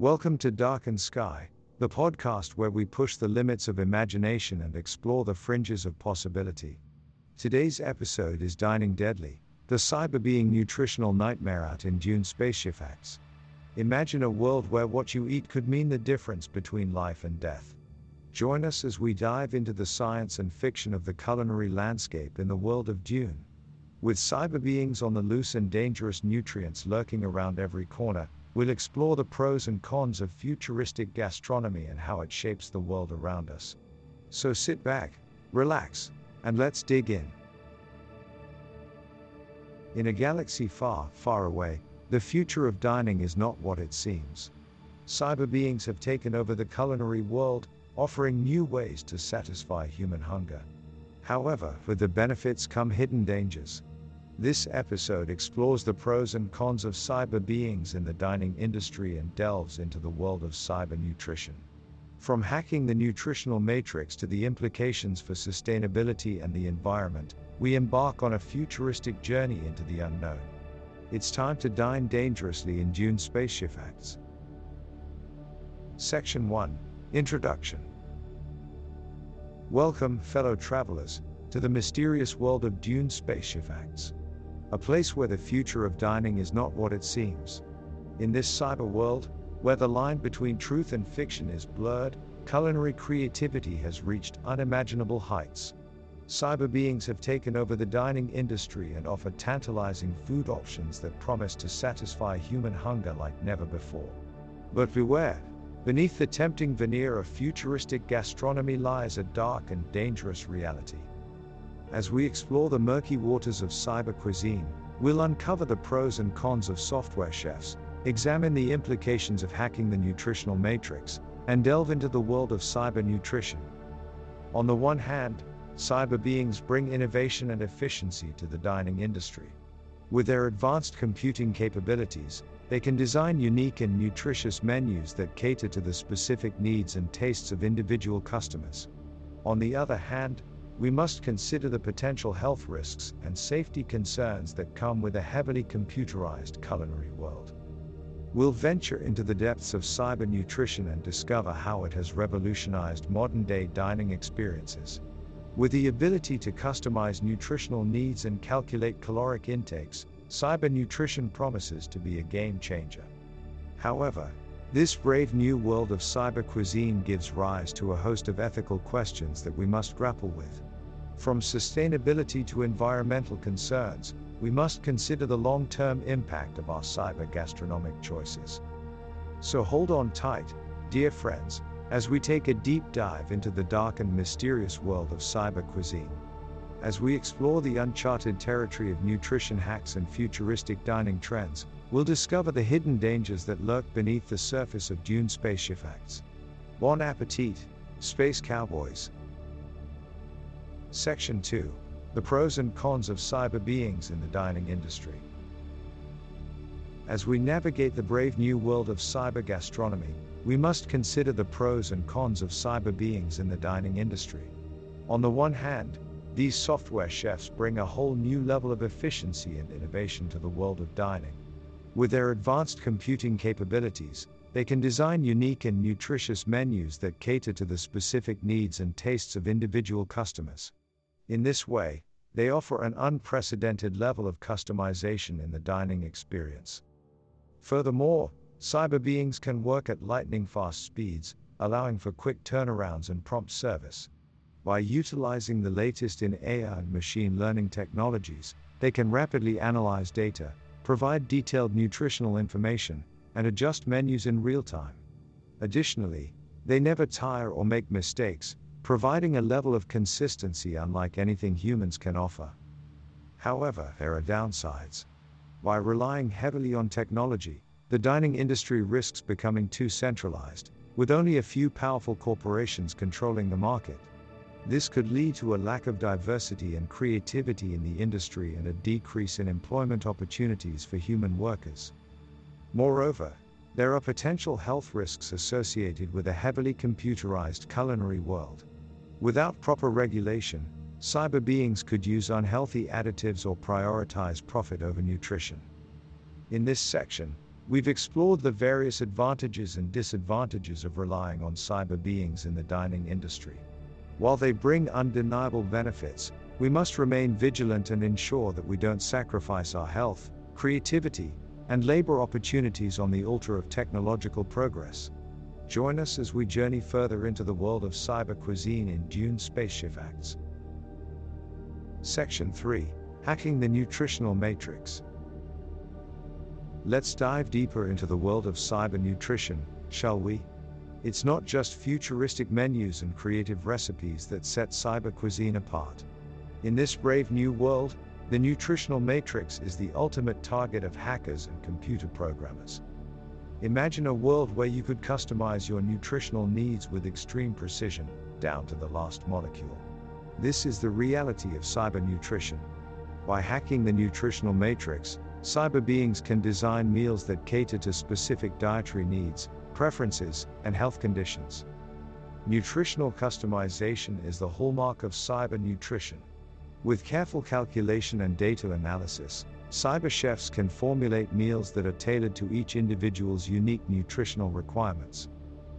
Welcome to Dark and Sky, the podcast where we push the limits of imagination and explore the fringes of possibility. Today's episode is Dining Deadly, the cyber being nutritional nightmare out in Dune Spaceship Facts. Imagine a world where what you eat could mean the difference between life and death. Join us as we dive into the science and fiction of the culinary landscape in the world of Dune. With cyber beings on the loose and dangerous nutrients lurking around every corner, we'll explore the pros and cons of futuristic gastronomy and how it shapes the world around us. So sit back, relax, and let's dig in. In a galaxy far, far away, the future of dining is not what it seems. Cyber beings have taken over the culinary world, offering new ways to satisfy human hunger. However, with the benefits come hidden dangers. This episode explores the pros and cons of cyber beings in the dining industry and delves into the world of cyber nutrition. From hacking the nutritional matrix to the implications for sustainability and the environment, we embark on a futuristic journey into the unknown. It's time to dine dangerously in Dune Spaceship Facts. Section 1 Introduction Welcome, fellow travelers, to the mysterious world of Dune Spaceship Facts. A place where the future of dining is not what it seems. In this cyber world, where the line between truth and fiction is blurred, culinary creativity has reached unimaginable heights. Cyber beings have taken over the dining industry and offer tantalizing food options that promise to satisfy human hunger like never before. But beware, beneath the tempting veneer of futuristic gastronomy lies a dark and dangerous reality. As we explore the murky waters of cyber cuisine, we'll uncover the pros and cons of software chefs, examine the implications of hacking the nutritional matrix, and delve into the world of cyber nutrition. On the one hand, cyber beings bring innovation and efficiency to the dining industry. With their advanced computing capabilities, they can design unique and nutritious menus that cater to the specific needs and tastes of individual customers. On the other hand, we must consider the potential health risks and safety concerns that come with a heavily computerized culinary world. We'll venture into the depths of cyber nutrition and discover how it has revolutionized modern day dining experiences. With the ability to customize nutritional needs and calculate caloric intakes, cyber nutrition promises to be a game changer. However, this brave new world of cyber cuisine gives rise to a host of ethical questions that we must grapple with. From sustainability to environmental concerns, we must consider the long term impact of our cyber gastronomic choices. So hold on tight, dear friends, as we take a deep dive into the dark and mysterious world of cyber cuisine. As we explore the uncharted territory of nutrition hacks and futuristic dining trends, we'll discover the hidden dangers that lurk beneath the surface of Dune Spaceship Facts. Bon appetit, Space Cowboys! Section 2 The Pros and Cons of Cyber Beings in the Dining Industry. As we navigate the brave new world of cyber gastronomy, we must consider the pros and cons of cyber beings in the dining industry. On the one hand, these software chefs bring a whole new level of efficiency and innovation to the world of dining. With their advanced computing capabilities, they can design unique and nutritious menus that cater to the specific needs and tastes of individual customers. In this way, they offer an unprecedented level of customization in the dining experience. Furthermore, cyber beings can work at lightning fast speeds, allowing for quick turnarounds and prompt service. By utilizing the latest in AI and machine learning technologies, they can rapidly analyze data, provide detailed nutritional information, and adjust menus in real time. Additionally, they never tire or make mistakes, providing a level of consistency unlike anything humans can offer. However, there are downsides. By relying heavily on technology, the dining industry risks becoming too centralized, with only a few powerful corporations controlling the market. This could lead to a lack of diversity and creativity in the industry and a decrease in employment opportunities for human workers. Moreover, there are potential health risks associated with a heavily computerized culinary world. Without proper regulation, cyber beings could use unhealthy additives or prioritize profit over nutrition. In this section, we've explored the various advantages and disadvantages of relying on cyber beings in the dining industry. While they bring undeniable benefits, we must remain vigilant and ensure that we don't sacrifice our health, creativity, and labor opportunities on the altar of technological progress. Join us as we journey further into the world of cyber cuisine in Dune Spaceship Acts. Section 3 Hacking the Nutritional Matrix. Let's dive deeper into the world of cyber nutrition, shall we? It's not just futuristic menus and creative recipes that set cyber cuisine apart. In this brave new world, the nutritional matrix is the ultimate target of hackers and computer programmers. Imagine a world where you could customize your nutritional needs with extreme precision, down to the last molecule. This is the reality of cyber nutrition. By hacking the nutritional matrix, cyber beings can design meals that cater to specific dietary needs, preferences, and health conditions. Nutritional customization is the hallmark of cyber nutrition. With careful calculation and data analysis, cyber chefs can formulate meals that are tailored to each individual's unique nutritional requirements.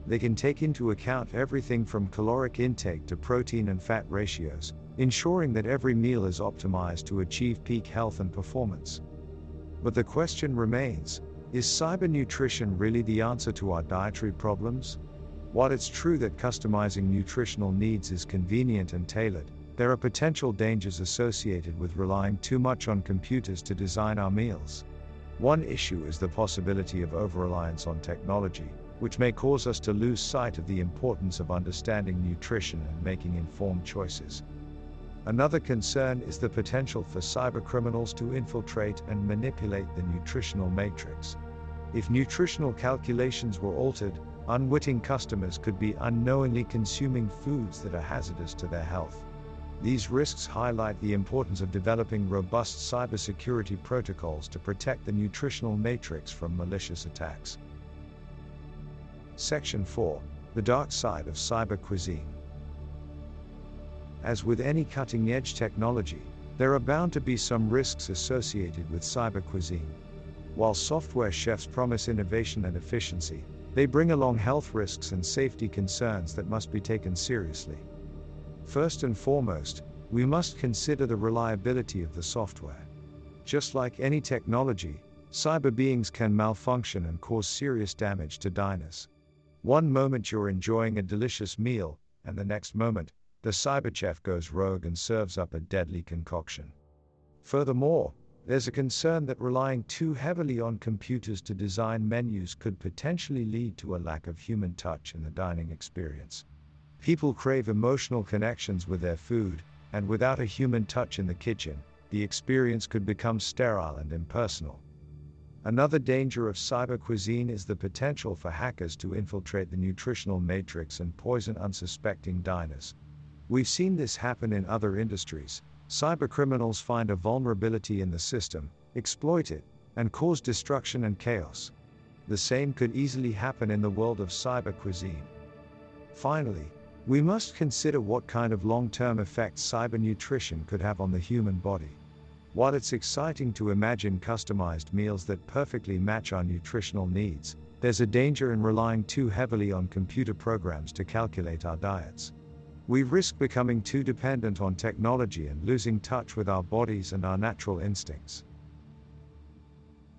They can take into account everything from caloric intake to protein and fat ratios, ensuring that every meal is optimized to achieve peak health and performance. But the question remains is cyber nutrition really the answer to our dietary problems? While it's true that customizing nutritional needs is convenient and tailored, there are potential dangers associated with relying too much on computers to design our meals. One issue is the possibility of over reliance on technology, which may cause us to lose sight of the importance of understanding nutrition and making informed choices. Another concern is the potential for cybercriminals to infiltrate and manipulate the nutritional matrix. If nutritional calculations were altered, unwitting customers could be unknowingly consuming foods that are hazardous to their health. These risks highlight the importance of developing robust cybersecurity protocols to protect the nutritional matrix from malicious attacks. Section 4 The Dark Side of Cyber Cuisine. As with any cutting edge technology, there are bound to be some risks associated with cyber cuisine. While software chefs promise innovation and efficiency, they bring along health risks and safety concerns that must be taken seriously. First and foremost, we must consider the reliability of the software. Just like any technology, cyber beings can malfunction and cause serious damage to diners. One moment you're enjoying a delicious meal, and the next moment, the cyber chef goes rogue and serves up a deadly concoction. Furthermore, there's a concern that relying too heavily on computers to design menus could potentially lead to a lack of human touch in the dining experience. People crave emotional connections with their food, and without a human touch in the kitchen, the experience could become sterile and impersonal. Another danger of cyber cuisine is the potential for hackers to infiltrate the nutritional matrix and poison unsuspecting diners. We've seen this happen in other industries. Cybercriminals find a vulnerability in the system, exploit it, and cause destruction and chaos. The same could easily happen in the world of cyber cuisine. Finally, we must consider what kind of long term effects cyber nutrition could have on the human body. While it's exciting to imagine customized meals that perfectly match our nutritional needs, there's a danger in relying too heavily on computer programs to calculate our diets. We risk becoming too dependent on technology and losing touch with our bodies and our natural instincts.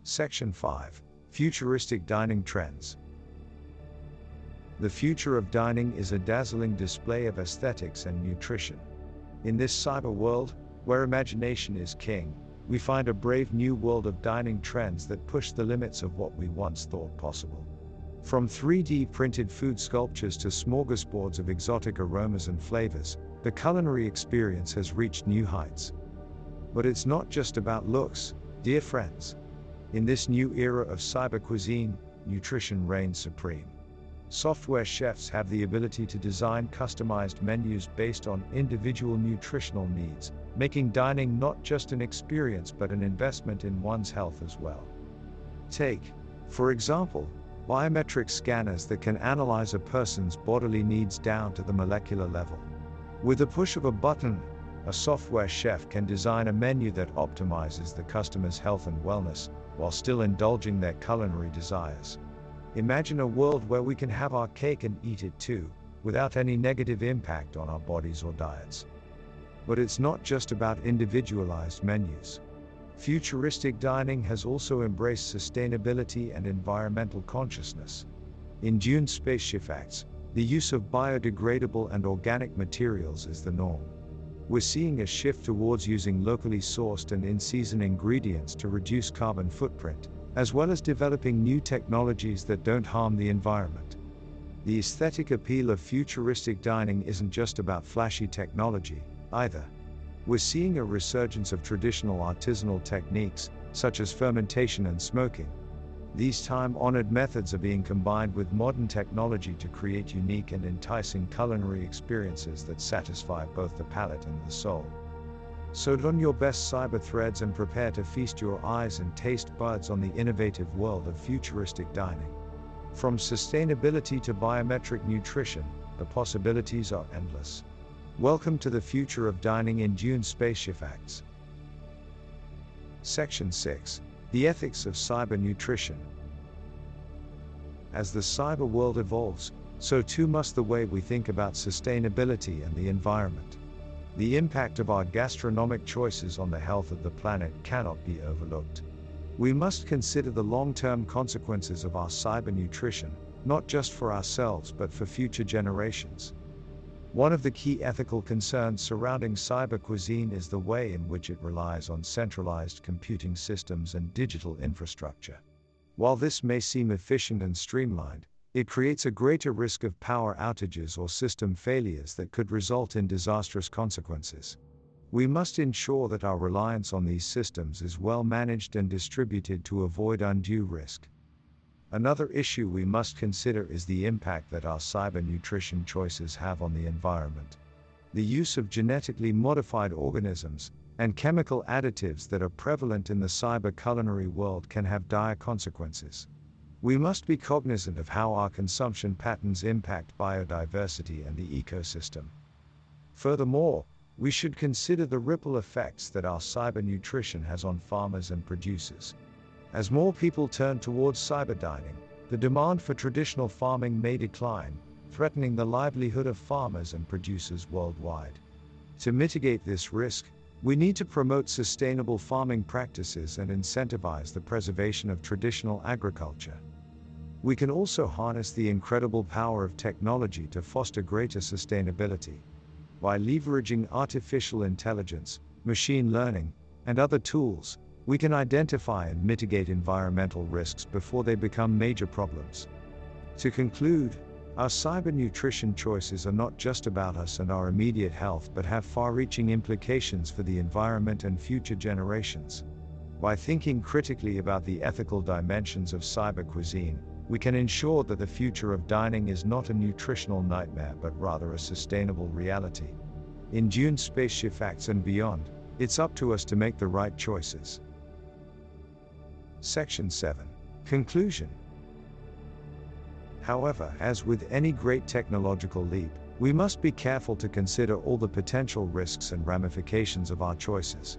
Section 5 Futuristic Dining Trends the future of dining is a dazzling display of aesthetics and nutrition. In this cyber world, where imagination is king, we find a brave new world of dining trends that push the limits of what we once thought possible. From 3D printed food sculptures to smorgasbords of exotic aromas and flavors, the culinary experience has reached new heights. But it's not just about looks, dear friends. In this new era of cyber cuisine, nutrition reigns supreme. Software chefs have the ability to design customized menus based on individual nutritional needs, making dining not just an experience but an investment in one's health as well. Take, for example, biometric scanners that can analyze a person's bodily needs down to the molecular level. With the push of a button, a software chef can design a menu that optimizes the customer's health and wellness, while still indulging their culinary desires. Imagine a world where we can have our cake and eat it too, without any negative impact on our bodies or diets. But it's not just about individualized menus. Futuristic dining has also embraced sustainability and environmental consciousness. In Dune Spaceship Facts, the use of biodegradable and organic materials is the norm. We're seeing a shift towards using locally sourced and in season ingredients to reduce carbon footprint, as well as developing new technologies that don't harm the environment. The aesthetic appeal of futuristic dining isn't just about flashy technology, either. We're seeing a resurgence of traditional artisanal techniques, such as fermentation and smoking. These time honored methods are being combined with modern technology to create unique and enticing culinary experiences that satisfy both the palate and the soul. So don your best cyber threads and prepare to feast your eyes and taste buds on the innovative world of futuristic dining. From sustainability to biometric nutrition, the possibilities are endless. Welcome to the future of dining in Dune Spaceship Facts. Section 6 The Ethics of Cyber Nutrition. As the cyber world evolves, so too must the way we think about sustainability and the environment. The impact of our gastronomic choices on the health of the planet cannot be overlooked. We must consider the long term consequences of our cyber nutrition, not just for ourselves but for future generations. One of the key ethical concerns surrounding cyber cuisine is the way in which it relies on centralized computing systems and digital infrastructure. While this may seem efficient and streamlined, it creates a greater risk of power outages or system failures that could result in disastrous consequences. We must ensure that our reliance on these systems is well managed and distributed to avoid undue risk. Another issue we must consider is the impact that our cyber nutrition choices have on the environment. The use of genetically modified organisms and chemical additives that are prevalent in the cyber culinary world can have dire consequences. We must be cognizant of how our consumption patterns impact biodiversity and the ecosystem. Furthermore, we should consider the ripple effects that our cyber nutrition has on farmers and producers. As more people turn towards cyber dining, the demand for traditional farming may decline, threatening the livelihood of farmers and producers worldwide. To mitigate this risk, we need to promote sustainable farming practices and incentivize the preservation of traditional agriculture. We can also harness the incredible power of technology to foster greater sustainability by leveraging artificial intelligence, machine learning, and other tools, we can identify and mitigate environmental risks before they become major problems. To conclude, our cyber nutrition choices are not just about us and our immediate health but have far reaching implications for the environment and future generations. By thinking critically about the ethical dimensions of cyber cuisine, we can ensure that the future of dining is not a nutritional nightmare but rather a sustainable reality. In Dune Spaceship Acts and beyond, it's up to us to make the right choices. Section 7 Conclusion However, as with any great technological leap, we must be careful to consider all the potential risks and ramifications of our choices.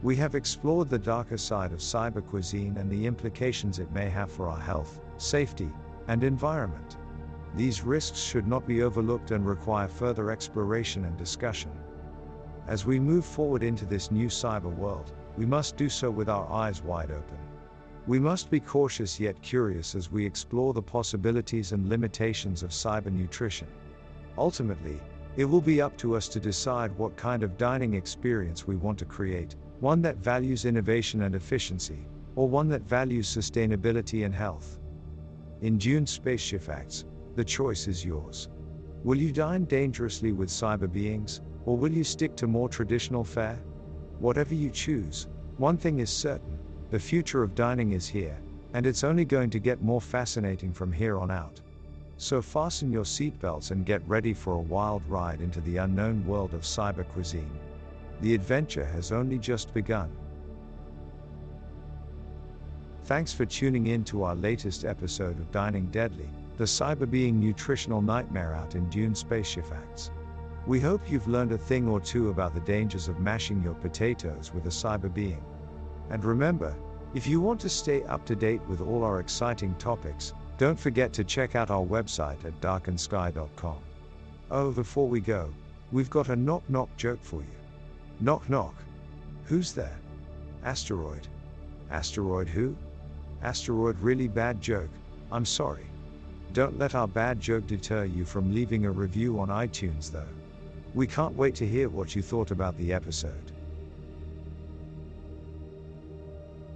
We have explored the darker side of cyber cuisine and the implications it may have for our health, safety, and environment. These risks should not be overlooked and require further exploration and discussion. As we move forward into this new cyber world, we must do so with our eyes wide open. We must be cautious yet curious as we explore the possibilities and limitations of cyber nutrition. Ultimately, it will be up to us to decide what kind of dining experience we want to create one that values innovation and efficiency, or one that values sustainability and health. In Dune Spaceship Acts, the choice is yours. Will you dine dangerously with cyber beings, or will you stick to more traditional fare? Whatever you choose, one thing is certain the future of dining is here, and it's only going to get more fascinating from here on out. So fasten your seatbelts and get ready for a wild ride into the unknown world of cyber cuisine. The adventure has only just begun. Thanks for tuning in to our latest episode of Dining Deadly, the cyber being nutritional nightmare out in Dune Spaceship Facts. We hope you've learned a thing or two about the dangers of mashing your potatoes with a cyber being. And remember, If you want to stay up to date with all our exciting topics, don't forget to check out our website at darkensky.com. Oh, before we go, we've got a knock knock joke for you. Knock knock. Who's there? Asteroid. Asteroid who? Asteroid really bad joke, I'm sorry. Don't let our bad joke deter you from leaving a review on iTunes though. We can't wait to hear what you thought about the episode.